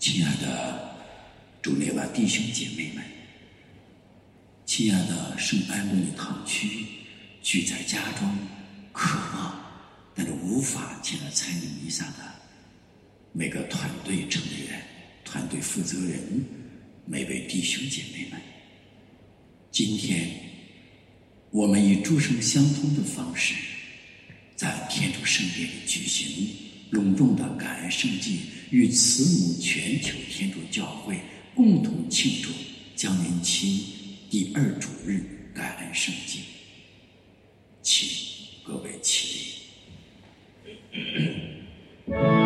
亲爱的主内外弟兄姐妹们，亲爱的圣安东尼堂区聚在家中渴望但是无法前来参与弥撒的每个团队成员、团队负责人、每位弟兄姐妹们，今天我们以诸圣相通的方式，在天主圣殿里举行隆重的感恩圣祭，与慈母全球天主教会共同庆祝降临期第二主日感恩圣祭，请各位起立。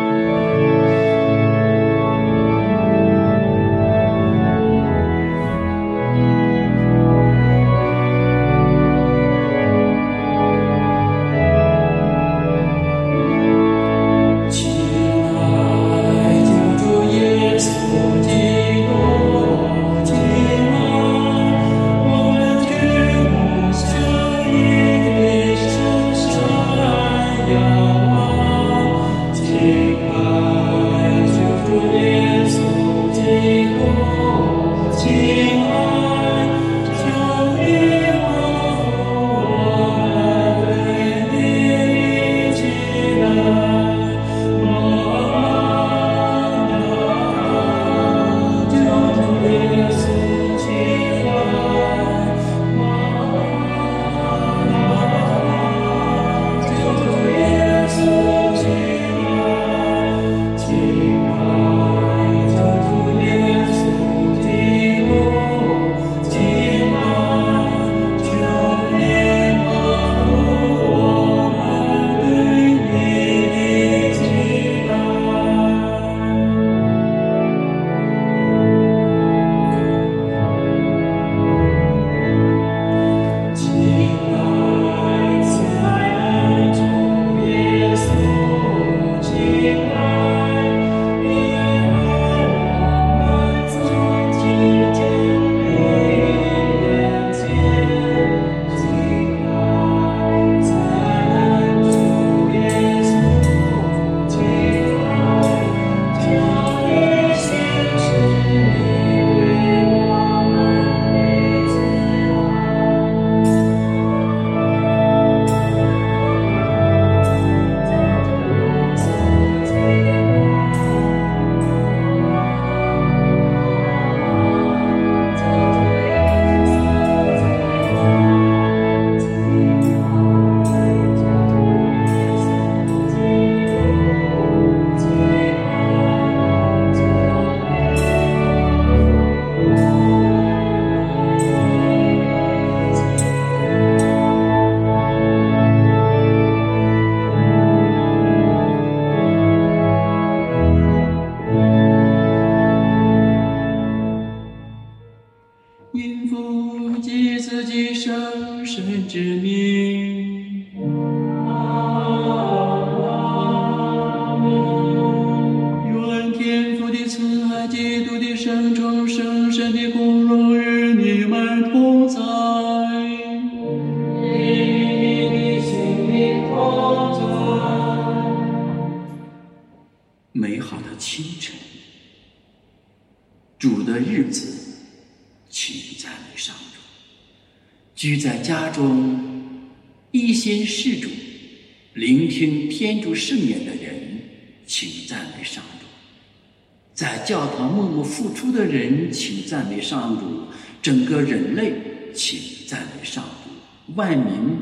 付出的人，请赞美上主；整个人类，请赞美上主；万民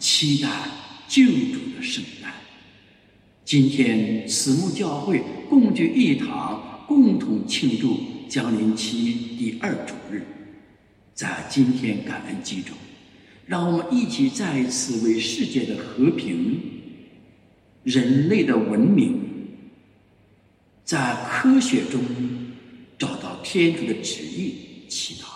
期待救主的圣诞。今天，慈母教会共聚一堂，共同庆祝降临期第二主日。在今天感恩祭中，让我们一起再一次为世界的和平、人类的文明，在科学中天主的旨意祈祷。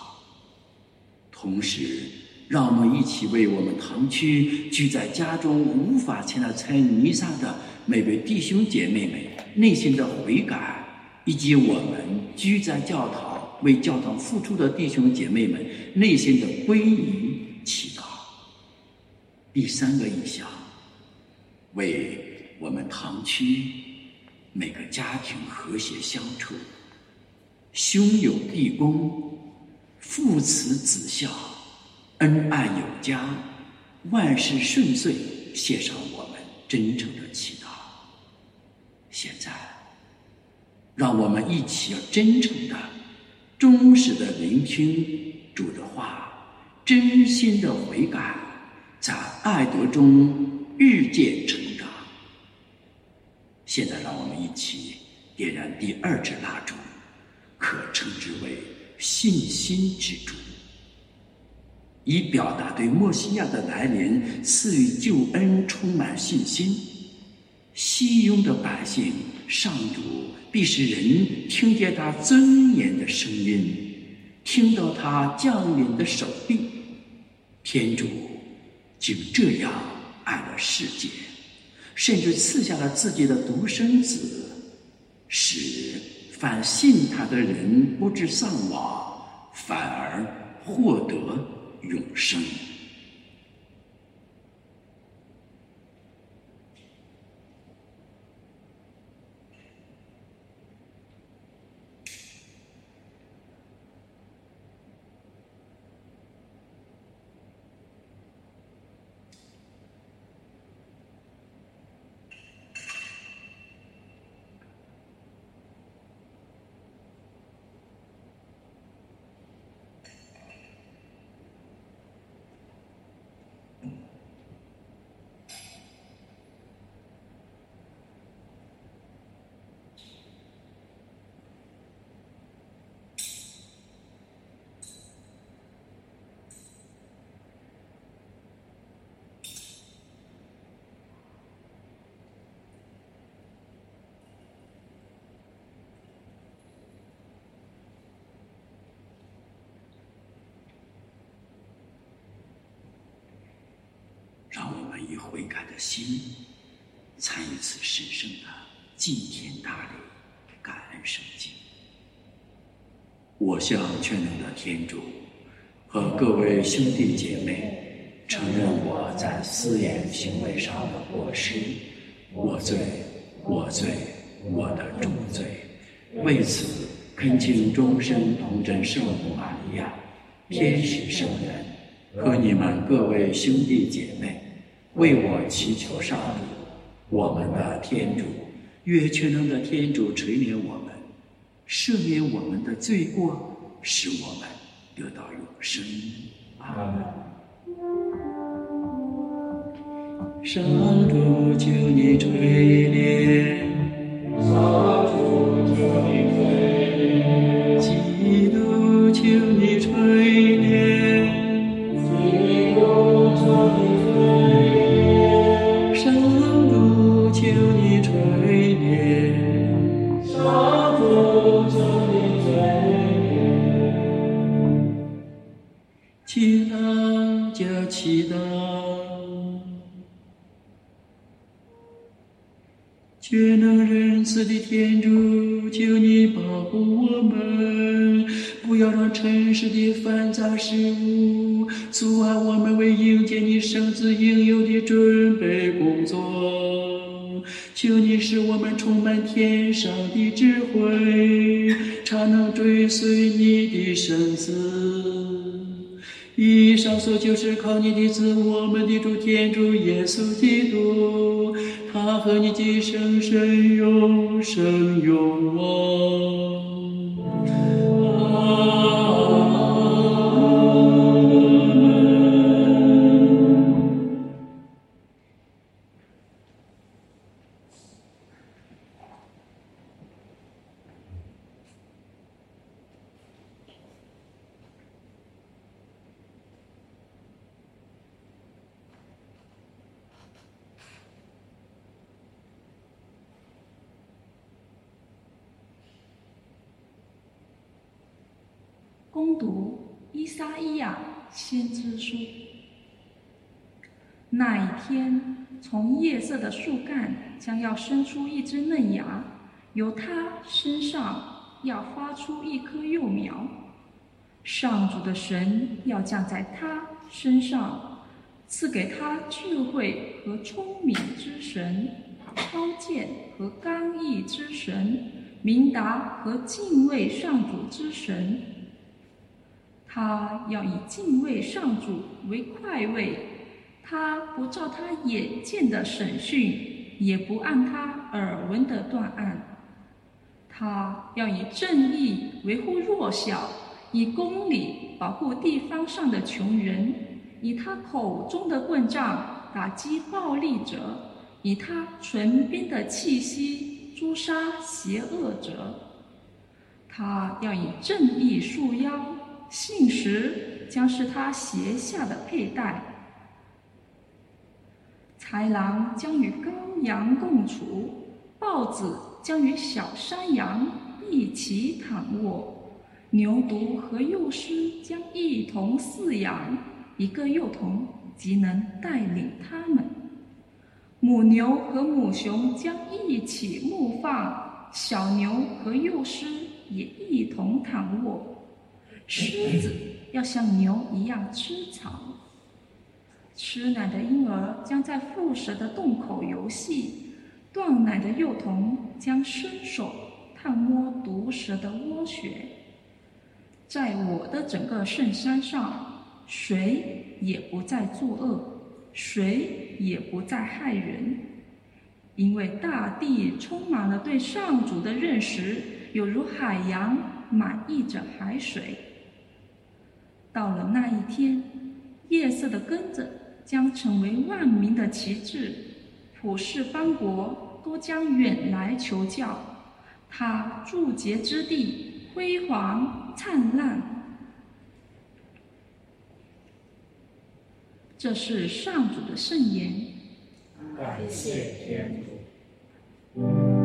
同时，让我们一起为我们堂区居在家中无法前来参与弥撒的每位弟兄姐妹们内心的悔改，以及我们居在教堂。为教堂付出的弟兄姐妹们内心的皈依祈祷。第三个意向，为我们堂区每个家庭和谐相处，兄友弟恭，父慈子孝，恩爱有加，万事顺遂，献上我们真诚的祈祷。现在，让我们一起要真诚的、忠实的聆听主的话，真心的悔改，在爱德中日渐成长。现在，让我们一起点燃第二支蜡烛。可称之为信心之主，以表达对墨西亚的来临赐予救恩充满信心。西庸的百姓，上主必使人听见他尊严的声音，听到他降临的手臂。天主就这样爱了世界，甚至赐下了自己的独生子，使。反信他的人，不知丧亡，反而获得永生。让我们以悔改的心参与此神圣的祭天大礼，感恩圣经。我向全能的天主和各位兄弟姐妹承认我在私言行为上的过失，我罪，我罪，我的重罪。为此，恳请终身同真圣母玛利亚、天使圣人。和你们各位兄弟姐妹，为我祈求上帝，我们的天主，越全能的天主垂怜我们，赦免我们的罪过，使我们得到永生。阿门。上主，求你垂怜。是靠你的子，我们的主天主耶稣基督，他和你今生生永生永。书。那一天，从夜色的树干将要生出一只嫩芽，由它身上要发出一棵幼苗。上主的神要降在他身上，赐给他智慧和聪明之神，高见和刚毅之神。明达和敬畏上主之神。他要以敬畏上主为快慰，他不照他眼见的审讯，也不按他耳闻的断案。他要以正义维护弱小，以公理保护地方上的穷人，以他口中的棍杖打击暴力者，以他唇边的气息诛杀邪恶者。他要以正义束腰，信实将是他鞋下的佩戴。豺狼将与羔羊共处，豹子。将与小山羊一起躺卧，牛犊和幼狮将一同饲养，一个幼童即能带领他们。母牛和母熊将一起牧放，小牛和幼狮也一同躺卧。狮子要像牛一样吃草，吃奶的婴儿将在腹蛇的洞口游戏。断奶的幼童将伸手探摸毒蛇的窝穴，在我的整个圣山上，谁也不再作恶，谁也不再害人，因为大地充满了对上主的认识，有如海洋满溢着海水。到了那一天，夜色的根子将成为万民的旗帜。普世邦国都将远来求教，他驻节之地辉煌灿烂。这是上主的圣言。感谢天主。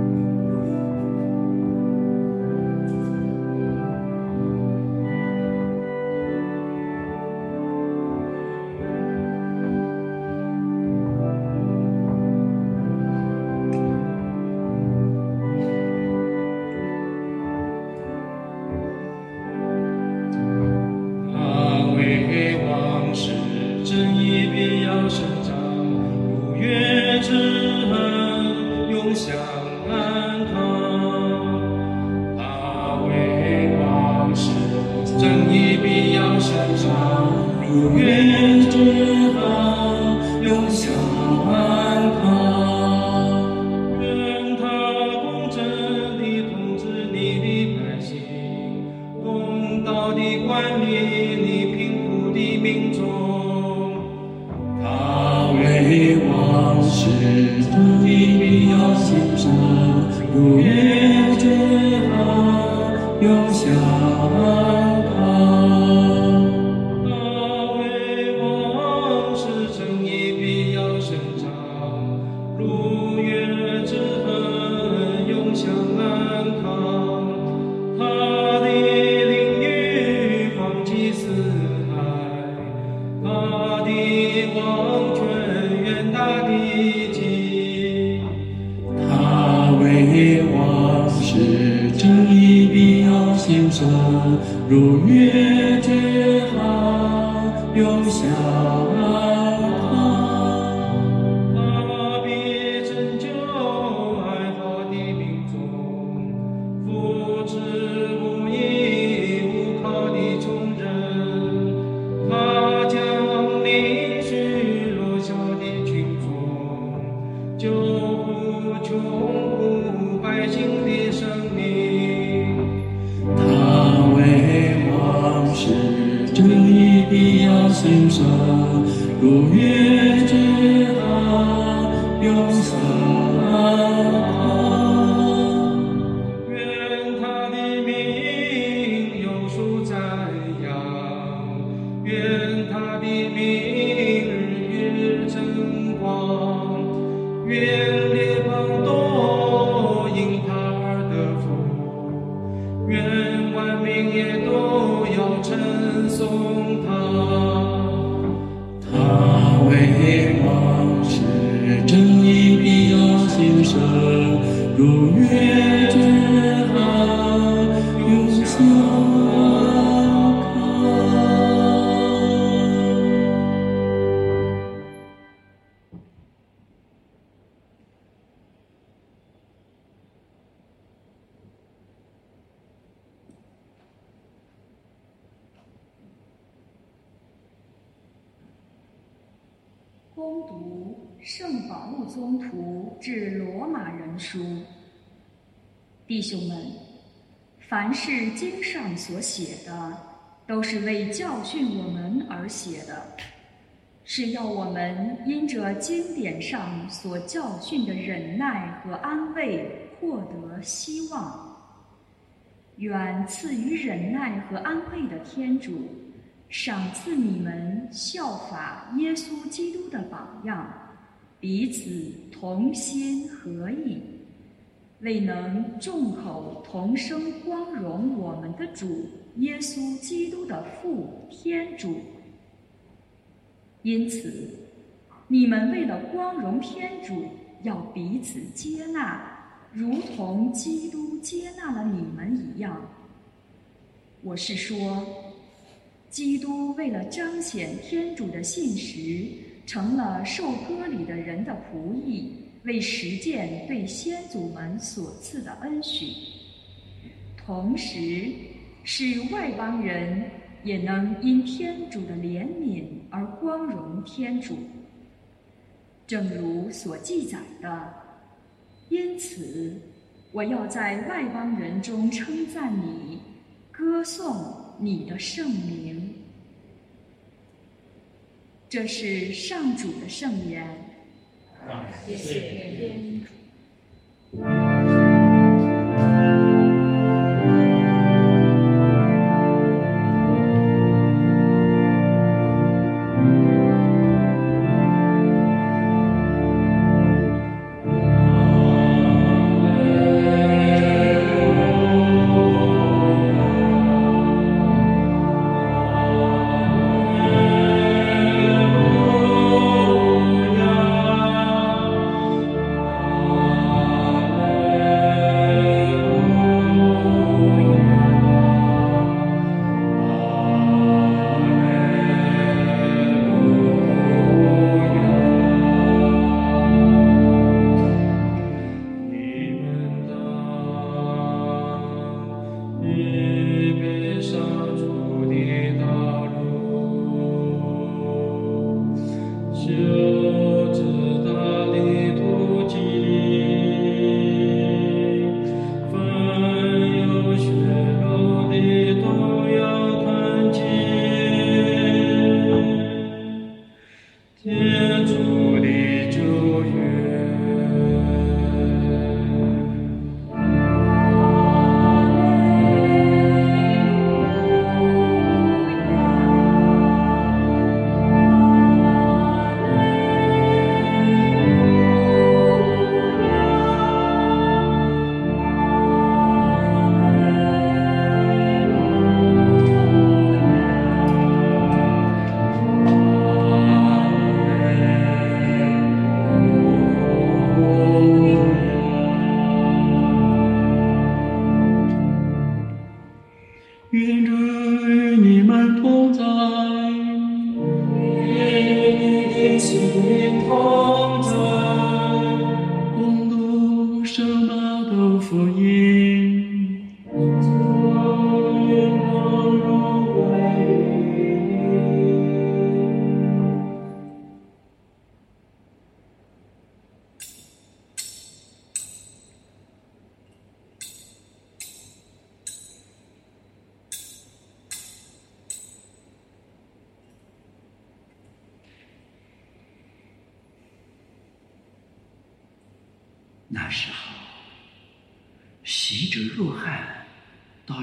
노예제가 명상 书》，弟兄们，凡是经上所写的，都是为教训我们而写的，是要我们因着经典上所教训的忍耐和安慰，获得希望。愿赐予忍耐和安慰的天主。赏赐你们效法耶稣基督的榜样，彼此同心合意，未能众口同声光荣我们的主耶稣基督的父天主。因此，你们为了光荣天主，要彼此接纳，如同基督接纳了你们一样。我是说。基督为了彰显天主的信实，成了受割礼的人的仆役，为实践对先祖们所赐的恩许，同时使外邦人也能因天主的怜悯而光荣天主。正如所记载的，因此我要在外邦人中称赞你，歌颂。你的圣名，这是上主的圣言。谢谢天主。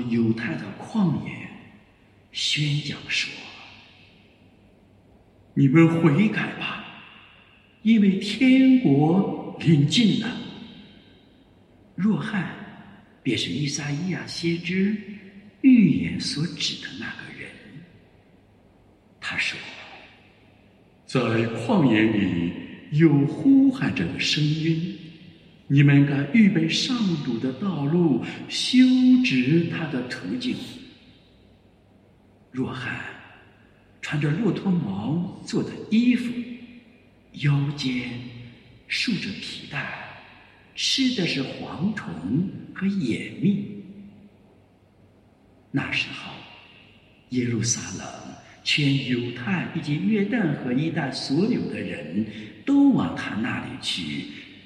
犹太的旷野宣讲说：“你们悔改吧，因为天国临近了。”若翰便是伊撒伊亚先知预言所指的那个人。他说：“在旷野里有呼喊着的声音。”你们该预备上主的道路，修直他的途径。若翰穿着骆驼毛做的衣服，腰间束着皮带，吃的是蝗虫和野蜜。那时候，耶路撒冷全犹太以及约旦河一带所有的人都往他那里去，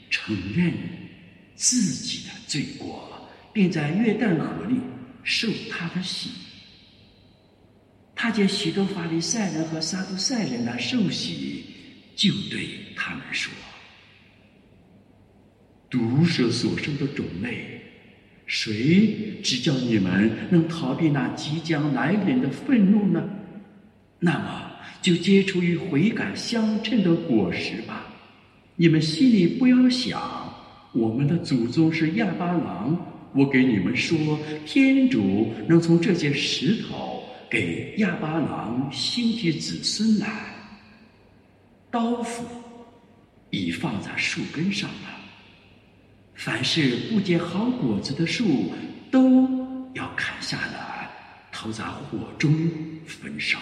承认自己的罪过，并在约旦河里受他的洗。他见许多法利赛人和撒都赛人来受洗，就对他们说：“毒蛇所生的种类，谁指教你们能逃避那即将来临的愤怒呢？”那么就结出与悔改相称的果实吧。你们心里不要想，我们的祖宗是亚巴郎。我给你们说，天主能从这些石头给亚巴郎兴起子孙来。刀斧已放在树根上了。凡是不结好果子的树，都要砍下来，投在火中焚烧。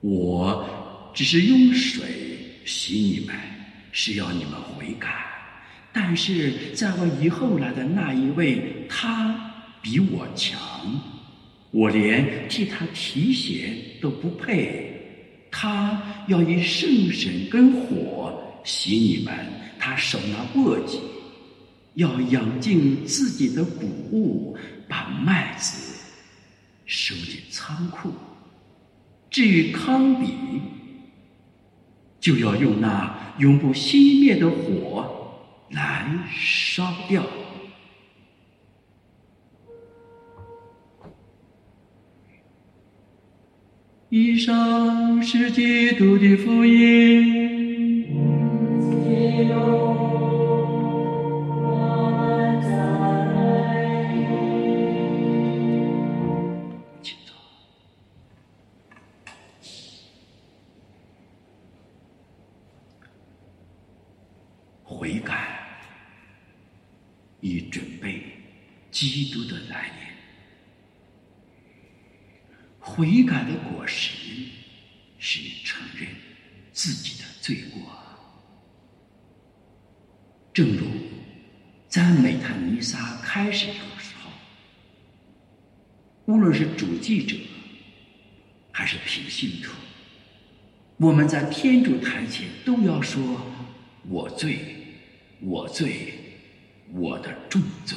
我只是用水洗你们，是要你们悔改。但是在我以后来的那一位，他比我强，我连替他提鞋都不配。他要以圣神跟火洗你们，他手拿簸箕，要养尽自己的谷物，把麦子收进仓库。至于康比，就要用那永不熄灭的火来烧掉。以上是基督的福音。悔改，以准备基督的来临。悔改的果实是承认自己的罪过。正如在美他弥撒开始的时候，无论是主祭者还是平信徒，我们在天主台前都要说：“我罪，我罪，我的重罪。”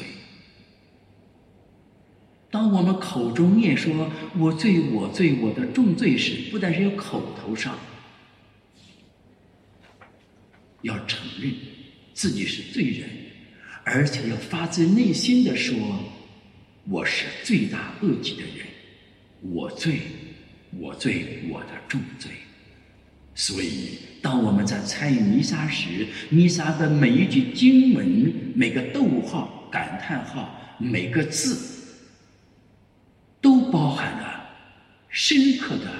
当我们口中念说“我罪，我罪，我的重罪”时，不但是有口头上要承认自己是罪人，而且要发自内心的说：“我是罪大恶极的人，我罪，我罪，我的重罪。”所以，当我们在参与弥撒时，弥撒的每一句经文、每个逗号、感叹号、每个字。都包含了深刻的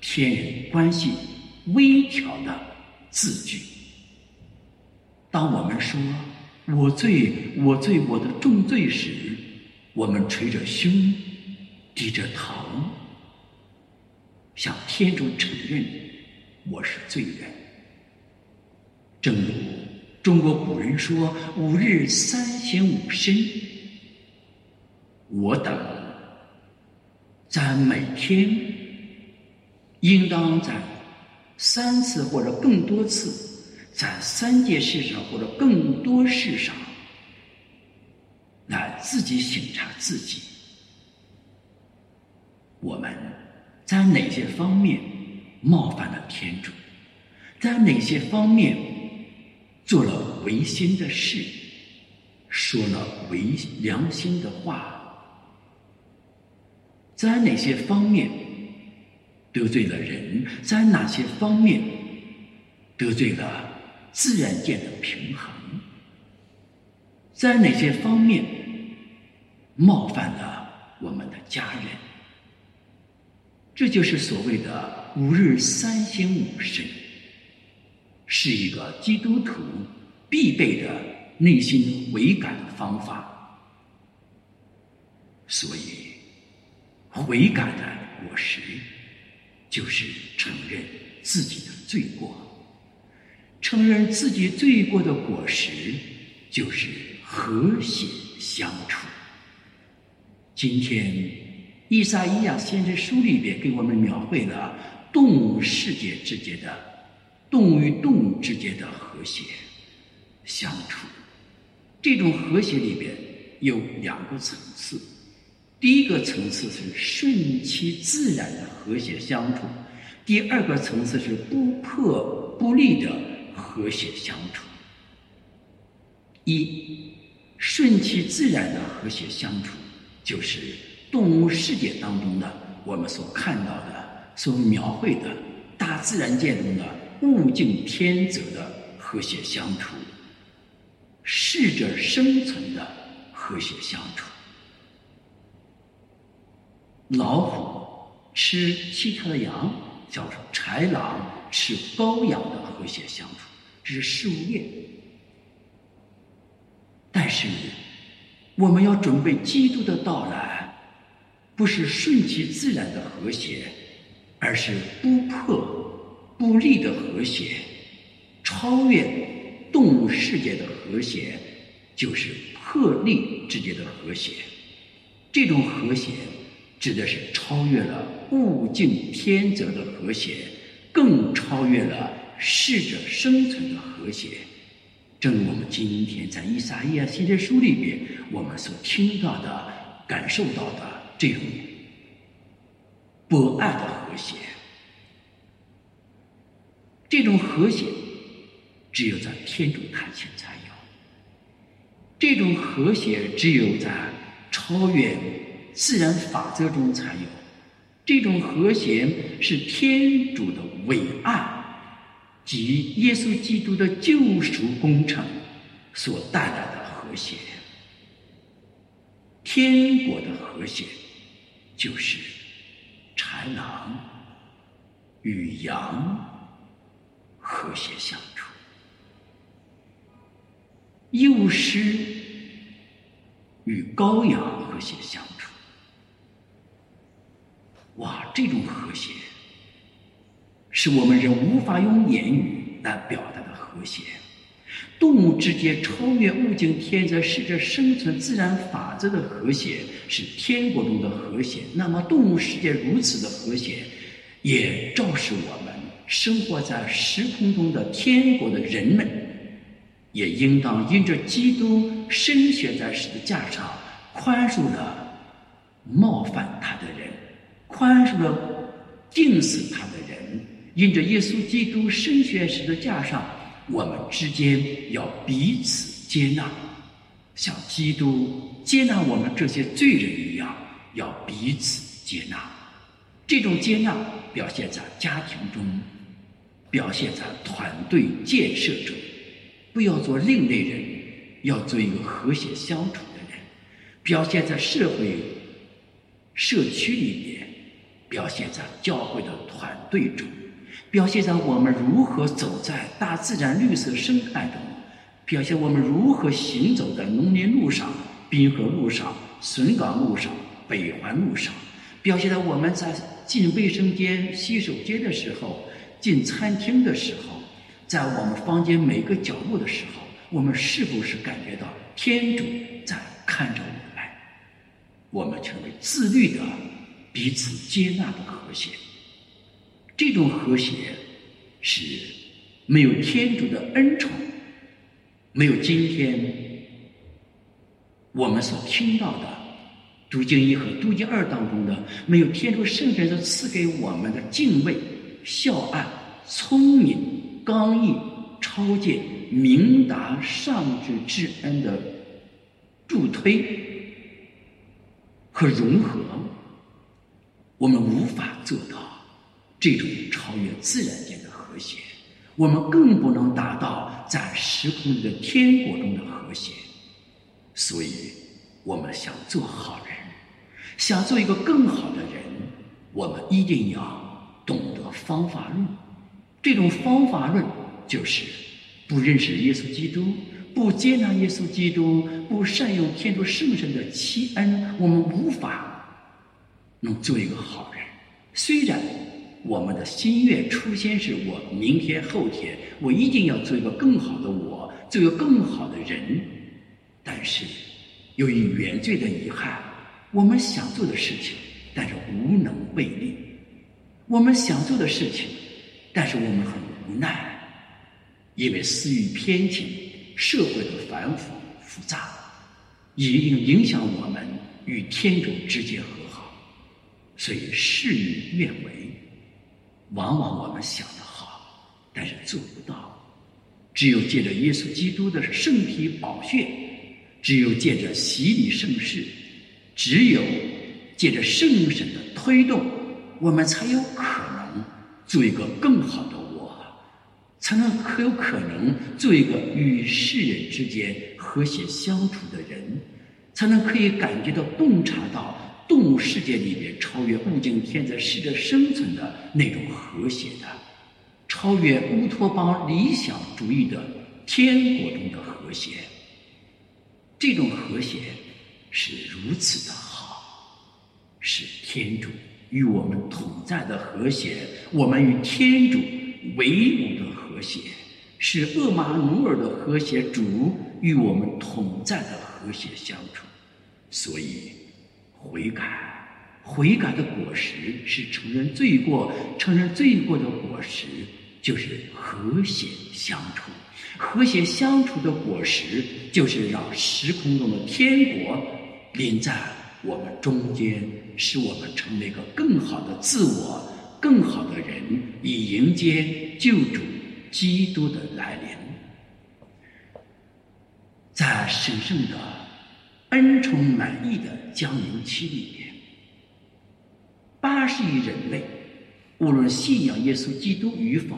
天人关系、微调的字句。当我们说“我罪，我罪，我的重罪”时，我们捶着胸，低着头，向天主承认我是罪人。正如中国古人说“五日三省吾身”，我等。在每天，应当在三次或者更多次，在三件事上或者更多事上，来自己省察自己。我们在哪些方面冒犯了天主？在哪些方面做了违心的事？说了违良心的话？在哪些方面得罪了人？在哪些方面得罪了自然界的平衡？在哪些方面冒犯了我们的家人？这就是所谓的“五日三省吾身”，是一个基督徒必备的内心悔改的方法。所以。悔改的果实，就是承认自己的罪过；承认自己罪过的果实，就是和谐相处。今天伊莎伊亚先生书里边给我们描绘了动物世界之间的动物与动物之间的和谐相处。这种和谐里边有两个层次，第一个层次是顺其自然的和谐相处，第二个层次是不破不立的和谐相处。一顺其自然的和谐相处，就是动物世界当中的我们所看到的、所描绘的大自然界中的物竞天择的和谐相处。适者生存的和谐相处。老虎吃其他的羊，叫做豺狼吃羔羊的和谐相处，这是事物链。但是，我们要准备基督的到来，不是顺其自然的和谐，而是不破不立的和谐，超越。动物世界的和谐，就是破立之间的和谐。这种和谐指的是超越了物竞天择的和谐，更超越了适者生存的和谐。正如我们今天在以撒耶先知书里边，我们所听到的、感受到的这种博爱的和谐，这种和谐。只有在天主坛前才有这种和谐，只有在超越自然法则中才有。这种和谐是天主的伟爱及耶稣基督的救赎工程所带来的和谐。天国的和谐就是豺狼与羊和谐相处。幼狮与羔羊和谐相处，哇！这种和谐是我们人无法用言语来表达的和谐。动物之间超越物竞天择、适者生存自然法则的和谐，是天国中的和谐。那么，动物世界如此的和谐，也昭示我们生活在时空中的天国的人们。也应当因着基督身血在十字架上宽恕了冒犯他的人，宽恕了定死他的人。因着耶稣基督身血十字架上，我们之间要彼此接纳，像基督接纳我们这些罪人一样，要彼此接纳。这种接纳表现在家庭中，表现在团队建设中。不要做另类人，要做一个和谐相处的人。表现在社会、社区里面，表现在教会的团队中，表现在我们如何走在大自然绿色生态中，表现我们如何行走在农林路上、滨河路上、笋岗路上、北环路上，表现在我们在进卫生间、洗手间的时候，进餐厅的时候。在我们房间每个角落的时候，我们是不是感觉到天主在看着我们？我们成为自律的、彼此接纳的和谐。这种和谐是没有天主的恩宠，没有今天我们所听到的读经一和读经二当中的，没有天主圣神所赐给我们的敬畏、孝爱、聪明。刚毅、超界、明达、上智之恩的助推和融合，我们无法做到这种超越自然界的和谐，我们更不能达到在时空的天国中的和谐。所以，我们想做好人，想做一个更好的人，我们一定要懂得方法论。这种方法论就是不认识耶稣基督，不接纳耶稣基督，不善用天主圣神的奇恩，我们无法能做一个好人。虽然我们的心愿初心是我明天后天我一定要做一个更好的我，做一个更好的人，但是由于原罪的遗憾，我们想做的事情但是无能为力。我们想做的事情，但是我们很无奈，因为私欲偏激、社会的繁复复杂，一定影响我们与天主之间和好。所以事与愿违，往往我们想得好，但是做不到。只有借着耶稣基督的圣体宝血，只有借着洗礼圣事，只有借着圣神的推动。我们才有可能做一个更好的我，才能可有可能做一个与世人之间和谐相处的人，才能可以感觉到洞察到动物世界里面超越物竞天择适者生存的那种和谐的，超越乌托邦理想主义的天国中的和谐。这种和谐是如此的好，是天主。与我们同在的和谐，我们与天主为伍的和谐，是厄马努尔的和谐，主与我们同在的和谐相处。所以，悔改，悔改的果实是承认罪过，承认罪过的果实就是和谐相处。和谐相处的果实就是让时空中的天国临在我们中间。使我们成为一个更好的自我、更好的人，以迎接救主基督的来临。在神圣的恩宠满意的降临期里面，八十亿人类，无论信仰耶稣基督与否，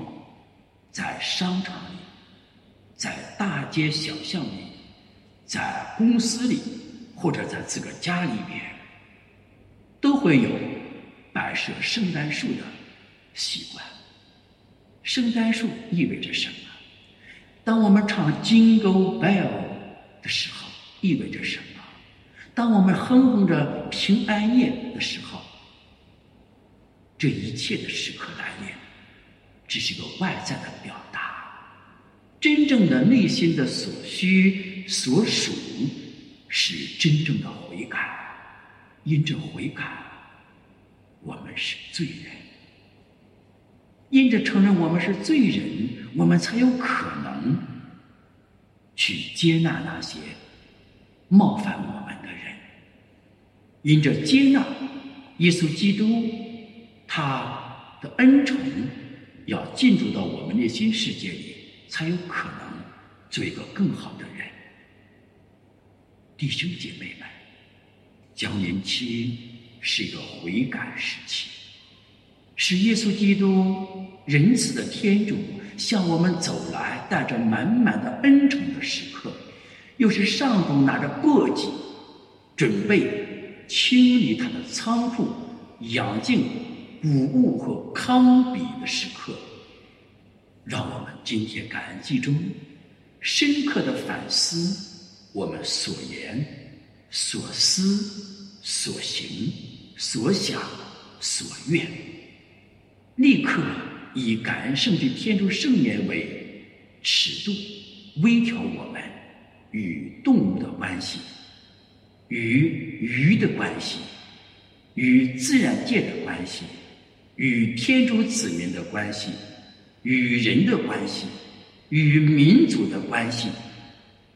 在商场里，在大街小巷里，在公司里，或者在自个家里边。都会有摆设圣诞树的习惯。圣诞树意味着什么？当我们唱《Jingle Bell》的时候，意味着什么？当我们哼哼着平安夜的时候，这一切的时刻来临，只是个外在的表达。真正的内心的所需所属，是真正的悔改。因着悔改，我们是罪人；因着承认我们是罪人，我们才有可能去接纳那些冒犯我们的人。因着接纳耶稣基督，他的恩宠要进入到我们内心世界里，才有可能做一个更好的人。弟兄姐妹们。降临期是一个悔改时期，是耶稣基督仁慈的天主向我们走来，带着满满的恩宠的时刻，又是上主拿着簸箕，准备清理他的仓库，养进谷物和糠比的时刻，让我们今天感恩记中深刻的反思我们所言。所思、所行、所想、所愿，立刻以感恩圣体天主圣言为尺度，微调我们与动物的关系，与鱼的关系，与自然界的关系，与天主子民的关系，与人的关系，与民族的关系，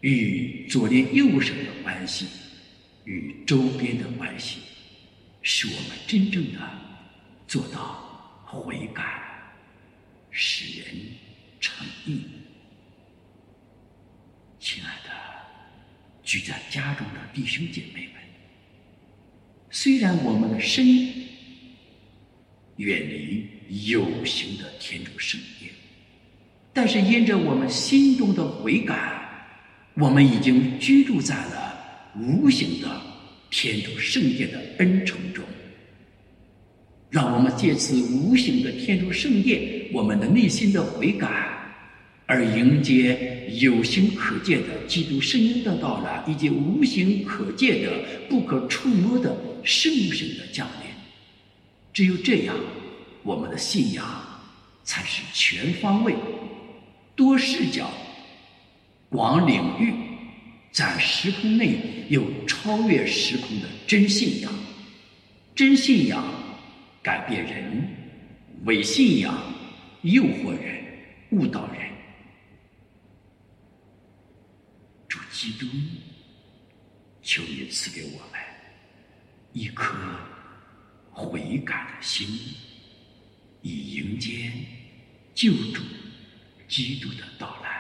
与左邻右舍的关系。与周边的关系，使我们真正的做到悔改，使人诚意。亲爱的居在家中的弟兄姐妹们，虽然我们的身远离有形的天主圣殿，但是因着我们心中的悔改，我们已经居住在了。无形的天主圣殿的恩宠中，让我们借此无形的天主圣殿，我们的内心的悔改，而迎接有形可见的基督声音的到来，以及无形可见的不可触摸的圣神的降临。只有这样，我们的信仰才是全方位、多视角、广领域。在时空内有超越时空的真信仰，真信仰改变人，伪信仰诱惑人、误导人。主基督，求你赐给我们一颗悔改的心，以迎接救主基督的到来。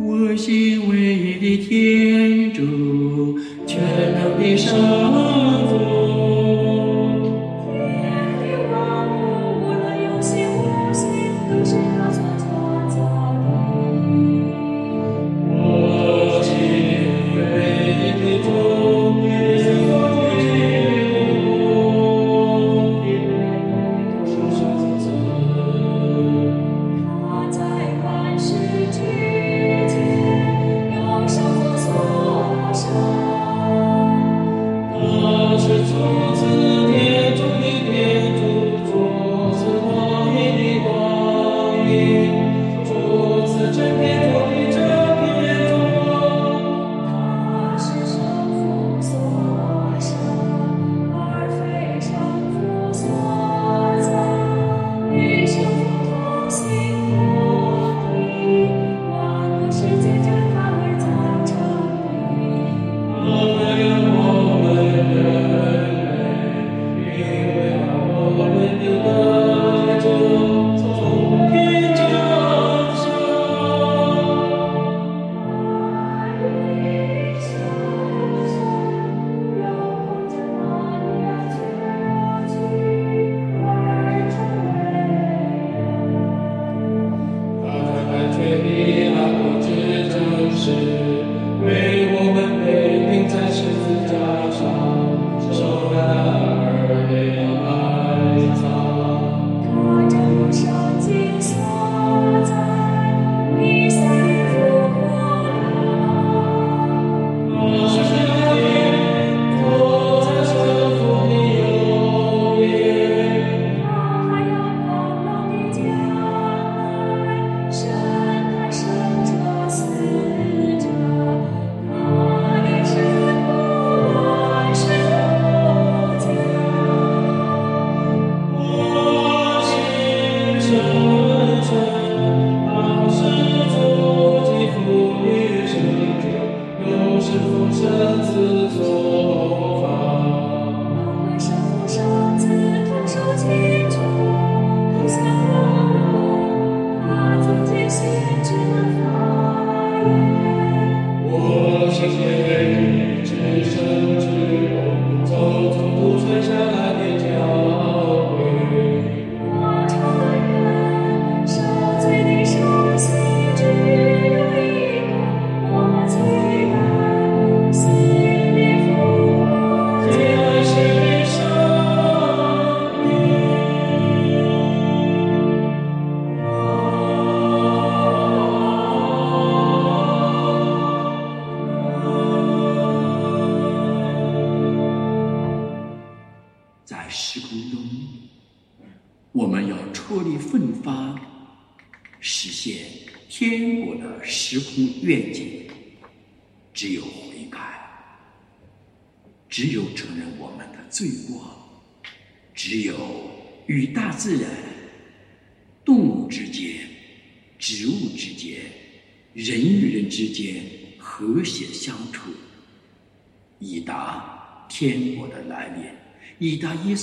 我心唯一的天主，全能的神。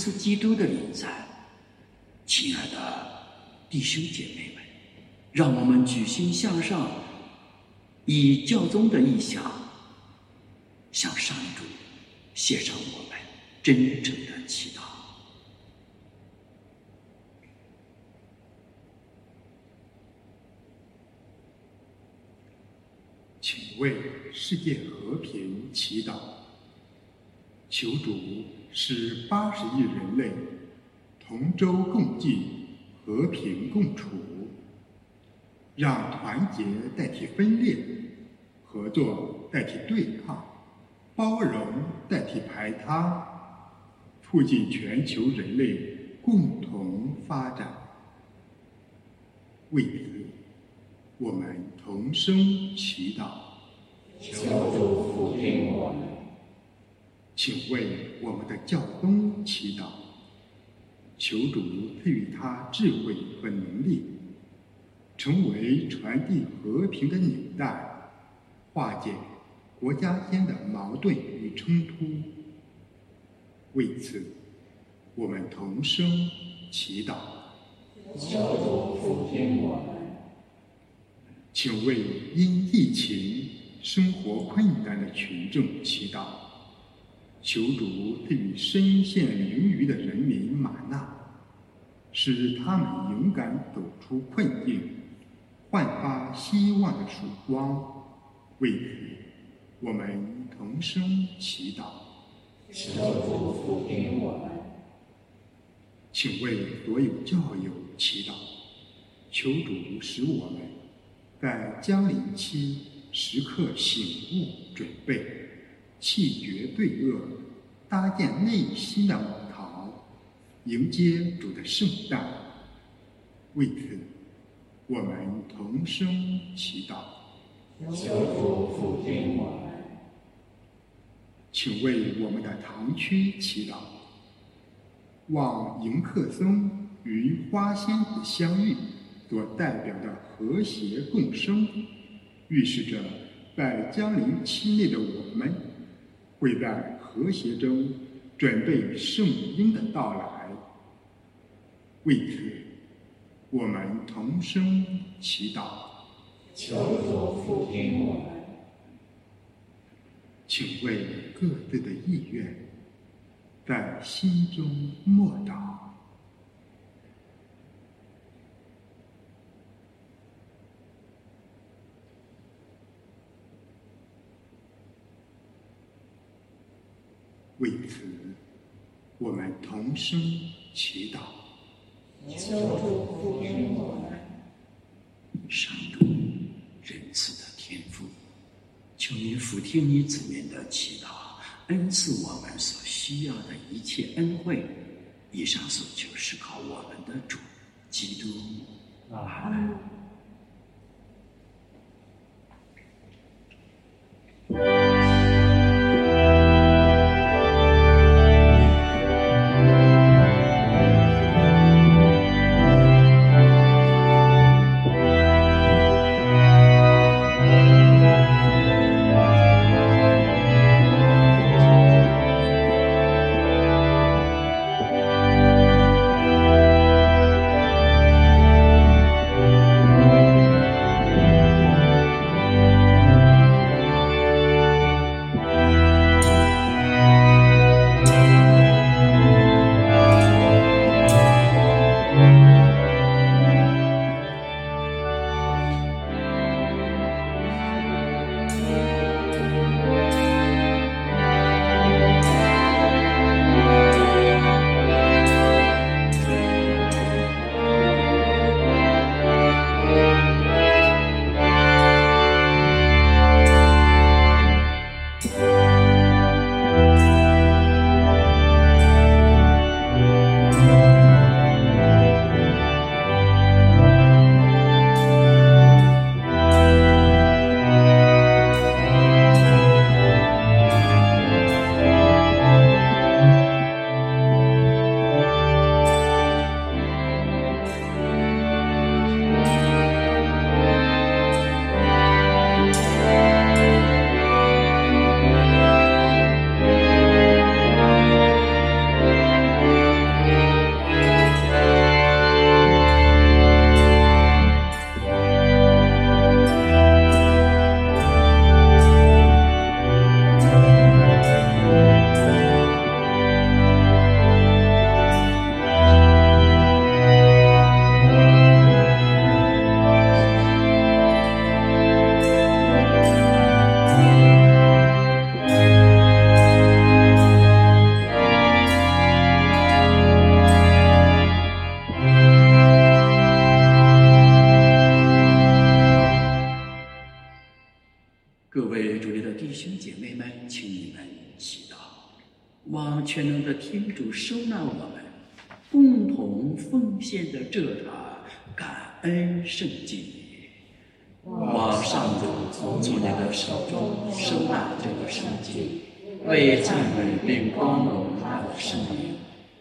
稣基督的临在。亲爱的弟兄姐妹们，让我们举心向上，以教宗的意向，向上主献上我们真诚的祈祷。请为世界和平祈祷，求主使八十亿人类同舟共济、和平共处，让团结代替分裂，合作代替对抗，包容代替排他，促进全球人类共同发展。为此。我们同声祈祷，求主福听我们。请为我们的教宗祈祷，求主赐予他智慧和能力，成为传递和平的纽带，化解国家间的矛盾与冲突。为此，我们同声祈祷，求主福听我们。请为因疫情生活困难的群众祈祷，求主赐予身陷囹圄的人民玛纳，使他们勇敢走出困境，焕发希望的曙光。为此，我们同声祈祷。求主福听我们。请为所有教友祈祷，求主使我们。在江临期，时刻醒悟准备，弃绝罪恶，搭建内心的舞桃，迎接主的圣诞。为此，我们同声祈祷。求主福听我们。请为我们的堂区祈祷，望迎客松与花仙子相遇。所代表的和谐共生，预示着在江陵期内的我们，会在和谐中准备圣婴的到来。为此，我们同声祈祷，求主我们。请为各自的意愿在心中默祷。为此，我们同声祈祷。求主福听我们。上主仁慈的天父，求你俯听你子民的祈祷，恩赐我们所需要的一切恩惠。以上所求是靠我们的主基督。阿门。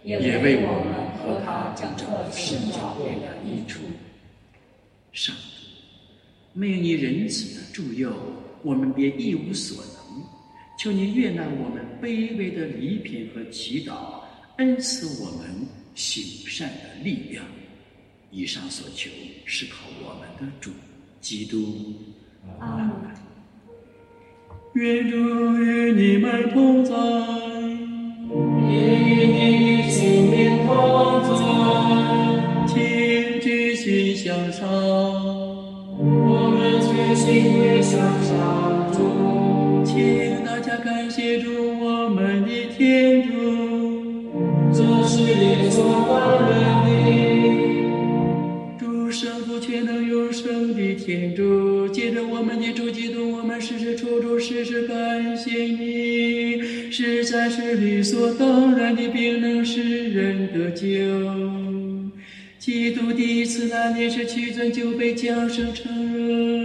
也为我们和他讲这个圣教变的益处。上帝，没有你仁慈的助佑，我们便一无所能。求你悦纳我们卑微的礼品和祈祷，恩赐我们行善的力量。以上所求是靠我们的主。基督，阿门。愿主与你们同在，上，主，请大家感谢主，我们的天主，这是你所万人的。天主，借着我们的主基督，我们时时处处时时感谢你，实在是理所当然的，并能使人得救。基督第一次来临时，屈尊就被降生成人，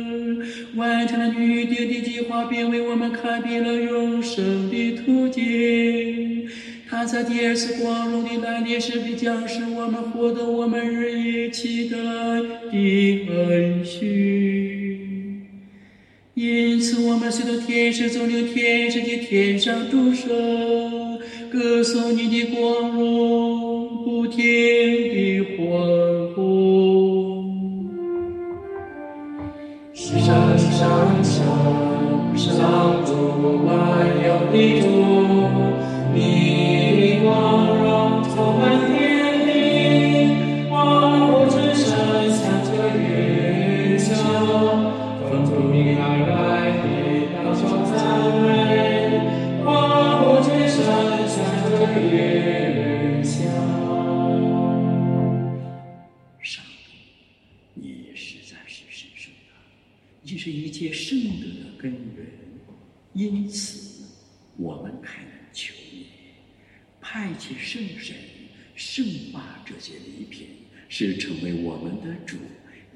完成了预定的计划，并为我们开辟了永生的途径。他在第二次光荣的来临时，必将使我们获得我们日益期待的恩许。因此，我们随着天使总领天使的天上诸圣，歌颂你的光荣，不停上山上主万有的主，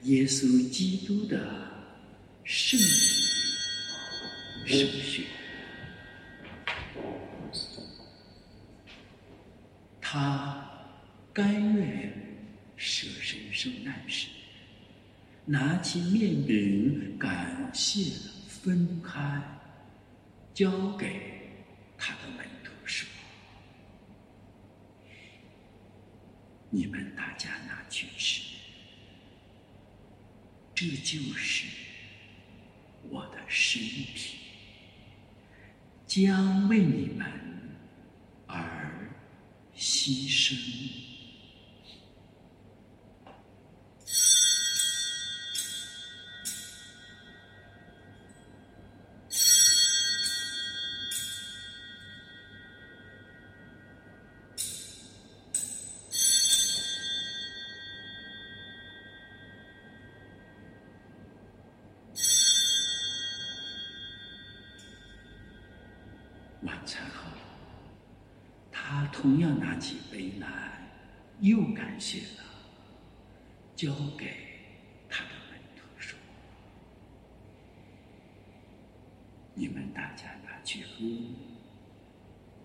耶稣基督的圣圣血。他甘愿舍身受难时，拿起面饼，感谢分开，交给他的门徒说。你们大家拿去吃，这就是我的身体，将为你们而牺牲。交给他的门徒说：“你们大家拿去喝，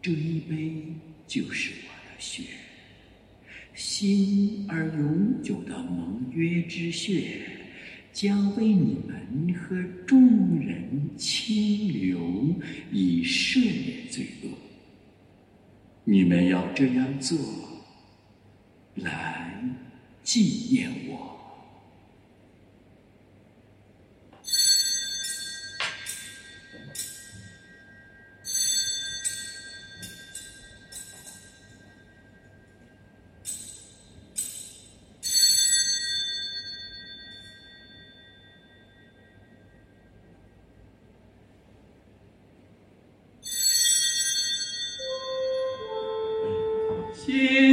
这一杯就是我的血，新而永久的盟约之血，将为你们和众人清流，以赦免罪恶。”你们要这样做，来纪念我。我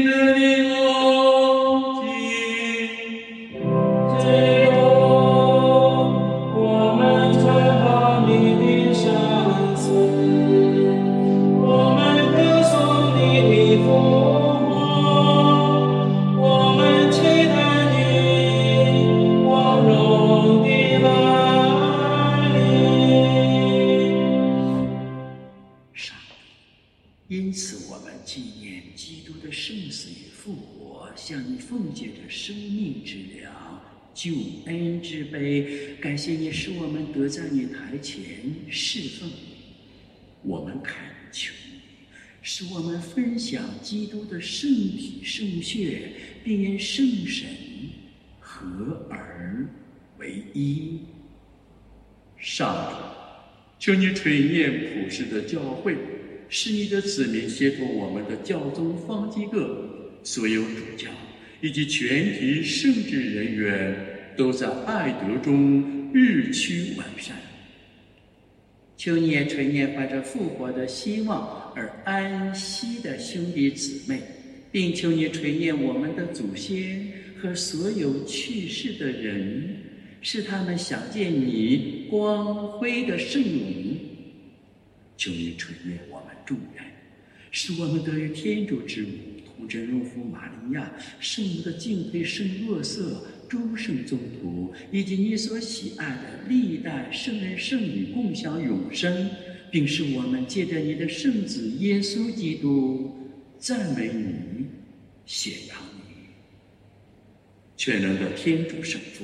一。上主，求你垂念普世的教会，使你的子民协助我们的教宗方济各、所有主教以及全体圣职人员，都在爱德中日趋完善。求你也垂念怀着复活的希望而安息的兄弟姊妹，并求你垂念我们的祖先和所有去世的人。是他们想见你光辉的圣容，求你垂念我们众人，使我们得与天主之母童贞荣福玛利亚、圣母的敬佩圣若瑟、诸圣宗徒以及你所喜爱的历代圣人圣女共享永生，并使我们借着你的圣子耶稣基督赞美你、显扬你，全能的天主圣父。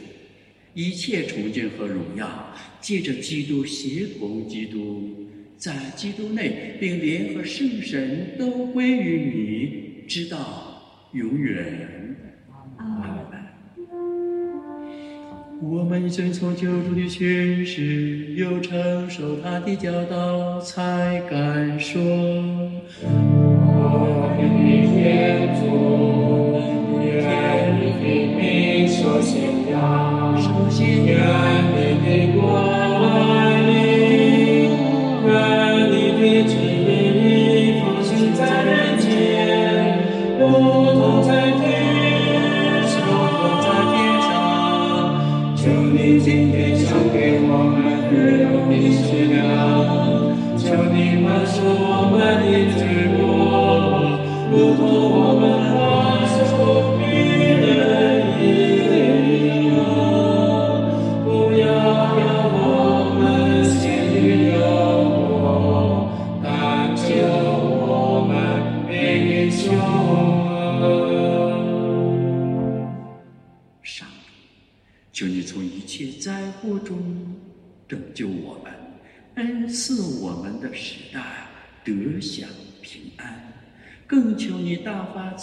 一切崇敬和荣耀，借着基督协同基督，在基督内，并联合圣神，都归于你，直到永远。阿门。我们遵从救主的训示，又承受他的教导，才敢说：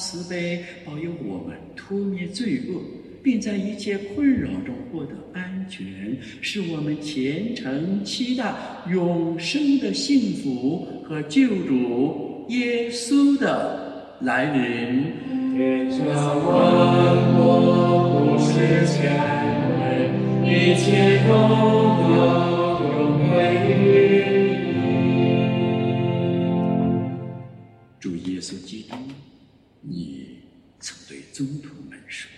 慈悲，保佑我们脱灭罪恶，并在一切困扰中获得安全，使我们虔诚期待永生的幸福和救主耶稣的来临。天下万国不是谦卑，一切都要荣归于你。主耶稣基督，你曾对宗徒们说：“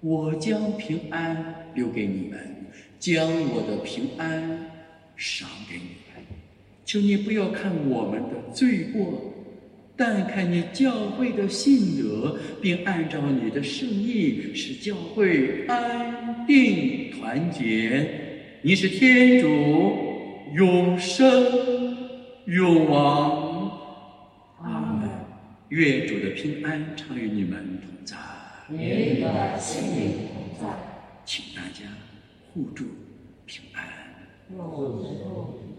我将平安留给你们，将我的平安赏给你们。求你不要看我们的罪过，但看你教会的信德，并按照你的圣意，使教会安定团结。你是天主，永生永王。”愿主的平安常与你们同在。与你的心灵同在。请大家互助平安。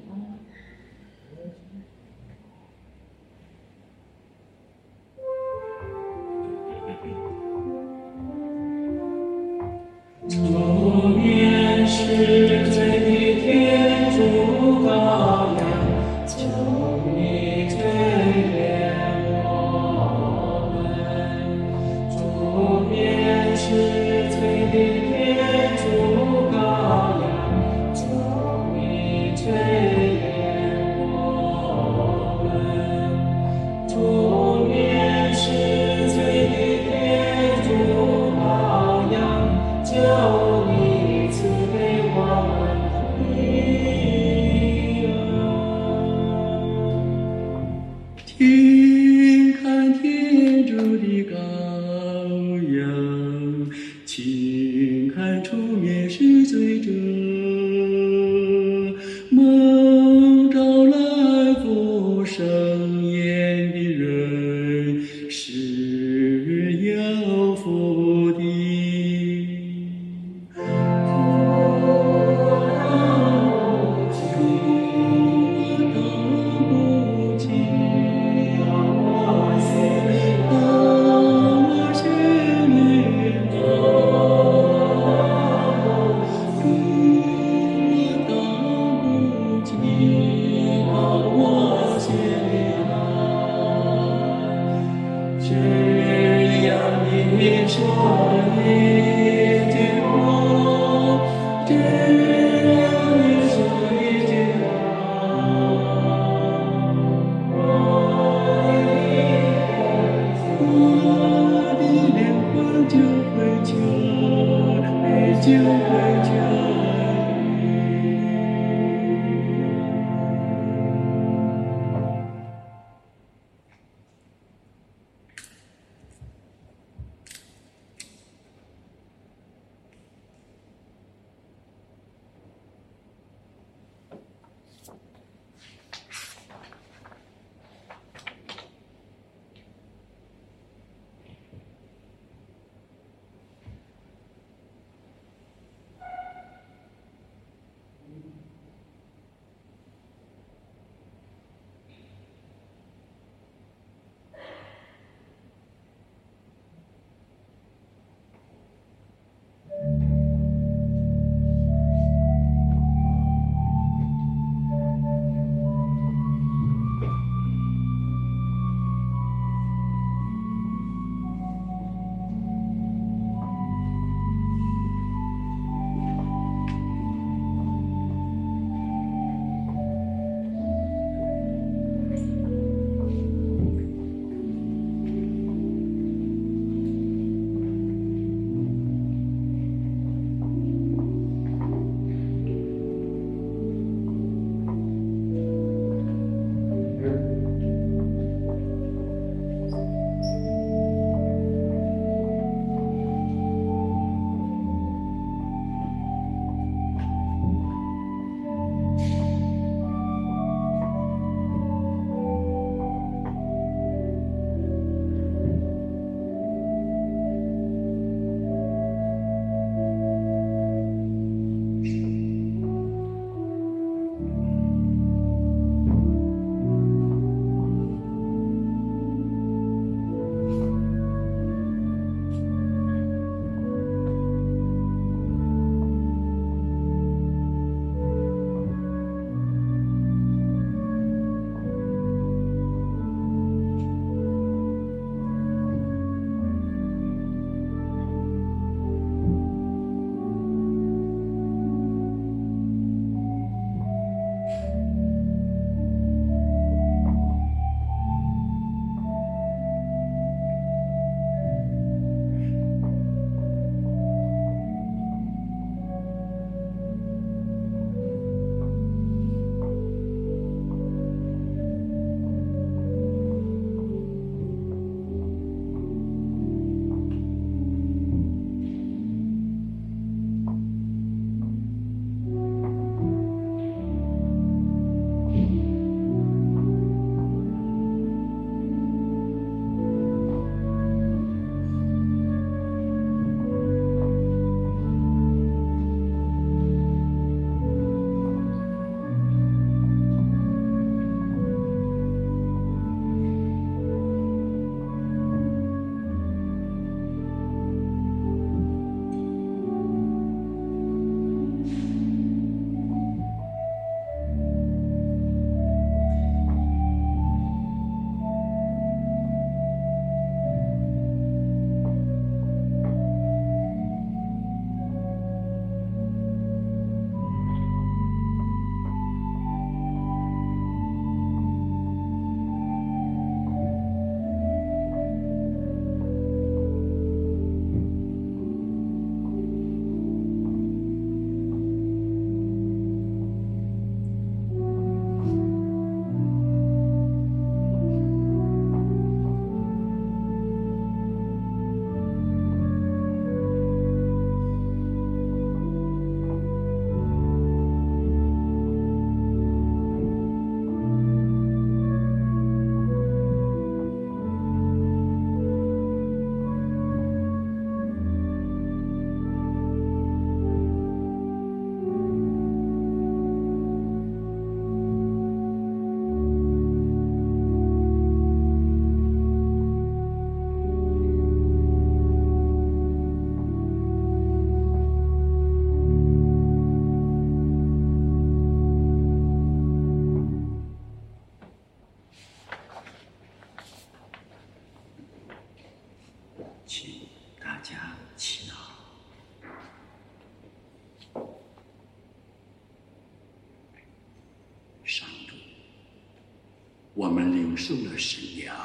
们领受了神粮，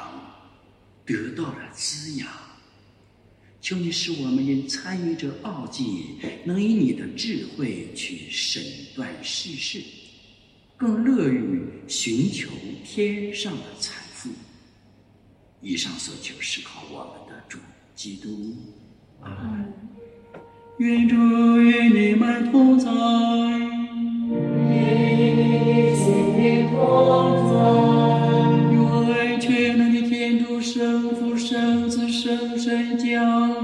得到了滋养。求你使我们因参与这奥迹，能以你的智慧去审断世事，更乐于寻求天上的财富。以上所求是靠我们的主基督。阿门。愿主与你们同在。与你同在。圣神